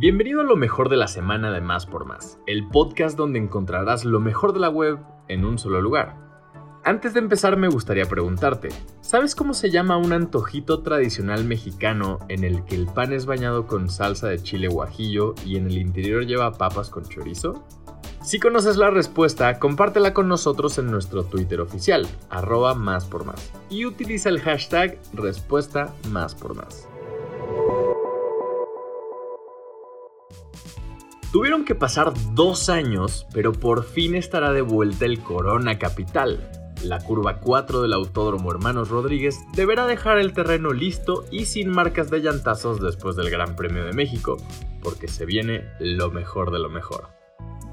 Bienvenido a lo mejor de la semana de Más por Más, el podcast donde encontrarás lo mejor de la web en un solo lugar. Antes de empezar me gustaría preguntarte, ¿sabes cómo se llama un antojito tradicional mexicano en el que el pan es bañado con salsa de chile guajillo y en el interior lleva papas con chorizo? Si conoces la respuesta, compártela con nosotros en nuestro Twitter oficial, arroba más por más, y utiliza el hashtag respuesta más por más. Tuvieron que pasar dos años, pero por fin estará de vuelta el Corona Capital. La curva 4 del Autódromo Hermanos Rodríguez deberá dejar el terreno listo y sin marcas de llantazos después del Gran Premio de México, porque se viene lo mejor de lo mejor.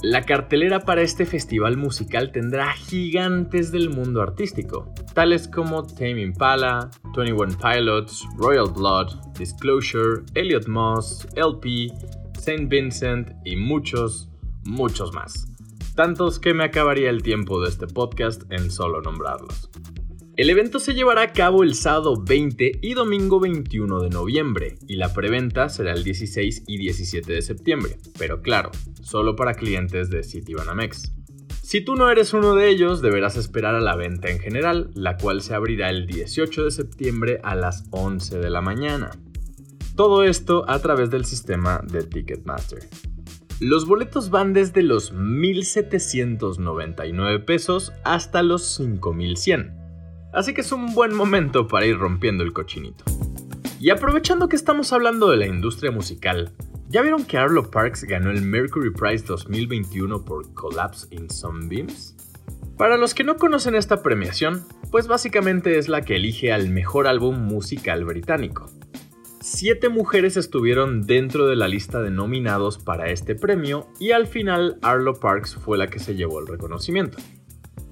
La cartelera para este festival musical tendrá gigantes del mundo artístico, tales como Tame Impala, 21 Pilots, Royal Blood, Disclosure, Elliot Moss, LP, Saint Vincent y muchos, muchos más. Tantos que me acabaría el tiempo de este podcast en solo nombrarlos. El evento se llevará a cabo el sábado 20 y domingo 21 de noviembre y la preventa será el 16 y 17 de septiembre, pero claro, solo para clientes de Citibanamex. Si tú no eres uno de ellos, deberás esperar a la venta en general, la cual se abrirá el 18 de septiembre a las 11 de la mañana. Todo esto a través del sistema de Ticketmaster. Los boletos van desde los 1.799 pesos hasta los 5.100. Así que es un buen momento para ir rompiendo el cochinito. Y aprovechando que estamos hablando de la industria musical, ¿ya vieron que Arlo Parks ganó el Mercury Prize 2021 por Collapse in Sunbeams? Para los que no conocen esta premiación, pues básicamente es la que elige al mejor álbum musical británico. Siete mujeres estuvieron dentro de la lista de nominados para este premio y al final Arlo Parks fue la que se llevó el reconocimiento.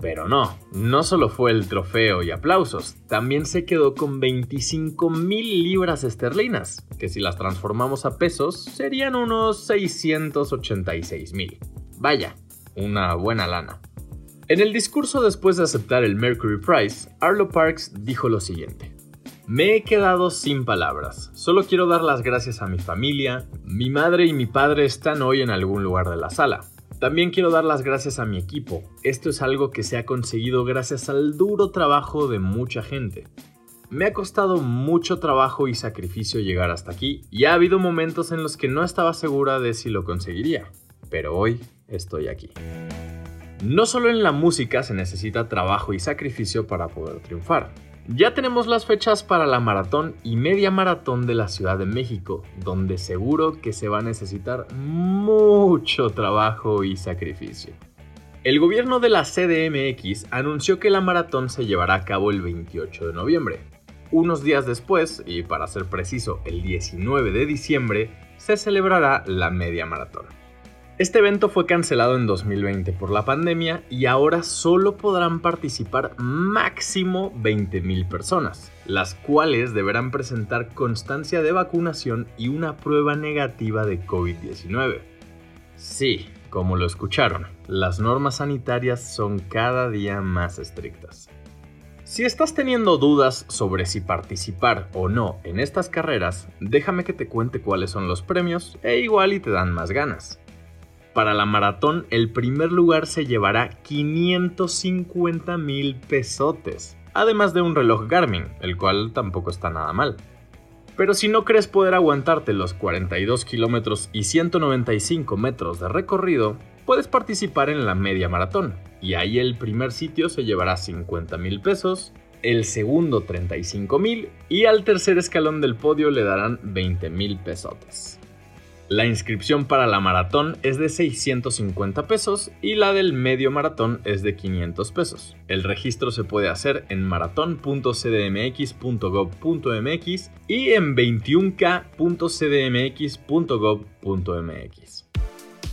Pero no, no solo fue el trofeo y aplausos, también se quedó con 25 mil libras esterlinas, que si las transformamos a pesos serían unos 686 mil. Vaya, una buena lana. En el discurso después de aceptar el Mercury Prize, Arlo Parks dijo lo siguiente. Me he quedado sin palabras. Solo quiero dar las gracias a mi familia. Mi madre y mi padre están hoy en algún lugar de la sala. También quiero dar las gracias a mi equipo. Esto es algo que se ha conseguido gracias al duro trabajo de mucha gente. Me ha costado mucho trabajo y sacrificio llegar hasta aquí y ha habido momentos en los que no estaba segura de si lo conseguiría. Pero hoy estoy aquí. No solo en la música se necesita trabajo y sacrificio para poder triunfar. Ya tenemos las fechas para la maratón y media maratón de la Ciudad de México, donde seguro que se va a necesitar mucho trabajo y sacrificio. El gobierno de la CDMX anunció que la maratón se llevará a cabo el 28 de noviembre. Unos días después, y para ser preciso el 19 de diciembre, se celebrará la media maratón. Este evento fue cancelado en 2020 por la pandemia y ahora solo podrán participar máximo 20.000 personas, las cuales deberán presentar constancia de vacunación y una prueba negativa de COVID-19. Sí, como lo escucharon, las normas sanitarias son cada día más estrictas. Si estás teniendo dudas sobre si participar o no en estas carreras, déjame que te cuente cuáles son los premios e igual y te dan más ganas. Para la maratón, el primer lugar se llevará 550 mil pesotes, además de un reloj Garmin, el cual tampoco está nada mal. Pero si no crees poder aguantarte los 42 kilómetros y 195 metros de recorrido, puedes participar en la media maratón, y ahí el primer sitio se llevará 50 mil pesos, el segundo 35 mil y al tercer escalón del podio le darán 20 mil pesotes. La inscripción para la maratón es de 650 pesos y la del medio maratón es de 500 pesos. El registro se puede hacer en maratón.cdmx.gov.mx y en 21k.cdmx.gov.mx.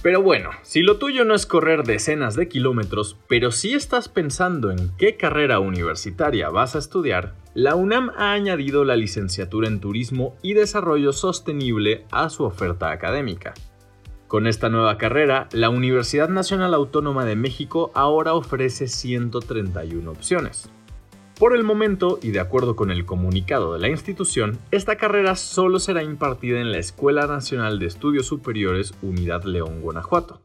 Pero bueno, si lo tuyo no es correr decenas de kilómetros, pero si estás pensando en qué carrera universitaria vas a estudiar, la UNAM ha añadido la licenciatura en Turismo y Desarrollo Sostenible a su oferta académica. Con esta nueva carrera, la Universidad Nacional Autónoma de México ahora ofrece 131 opciones. Por el momento, y de acuerdo con el comunicado de la institución, esta carrera solo será impartida en la Escuela Nacional de Estudios Superiores Unidad León, Guanajuato.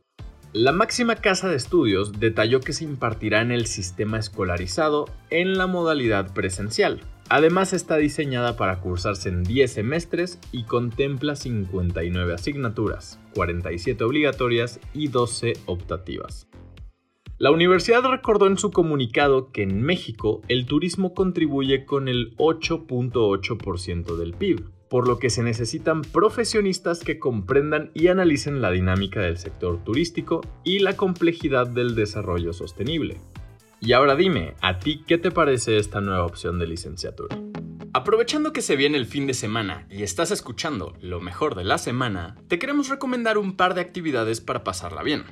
La máxima casa de estudios detalló que se impartirá en el sistema escolarizado en la modalidad presencial. Además está diseñada para cursarse en 10 semestres y contempla 59 asignaturas, 47 obligatorias y 12 optativas. La universidad recordó en su comunicado que en México el turismo contribuye con el 8.8% del PIB, por lo que se necesitan profesionistas que comprendan y analicen la dinámica del sector turístico y la complejidad del desarrollo sostenible. Y ahora dime, ¿a ti qué te parece esta nueva opción de licenciatura? Aprovechando que se viene el fin de semana y estás escuchando lo mejor de la semana, te queremos recomendar un par de actividades para pasarla bien.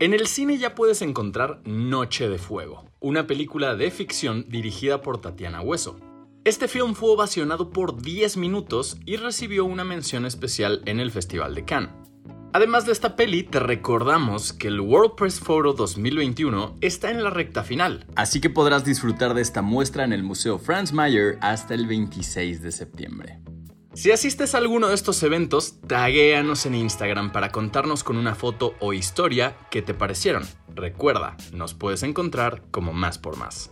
En el cine ya puedes encontrar Noche de Fuego, una película de ficción dirigida por Tatiana Hueso. Este film fue ovacionado por 10 minutos y recibió una mención especial en el Festival de Cannes. Además de esta peli, te recordamos que el World Press Photo 2021 está en la recta final, así que podrás disfrutar de esta muestra en el Museo Franz Mayer hasta el 26 de septiembre. Si asistes a alguno de estos eventos, taguéanos en Instagram para contarnos con una foto o historia que te parecieron. Recuerda, nos puedes encontrar como más por más.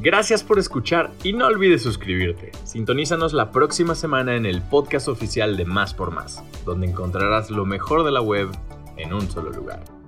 Gracias por escuchar y no olvides suscribirte. Sintonízanos la próxima semana en el podcast oficial de Más por Más, donde encontrarás lo mejor de la web en un solo lugar.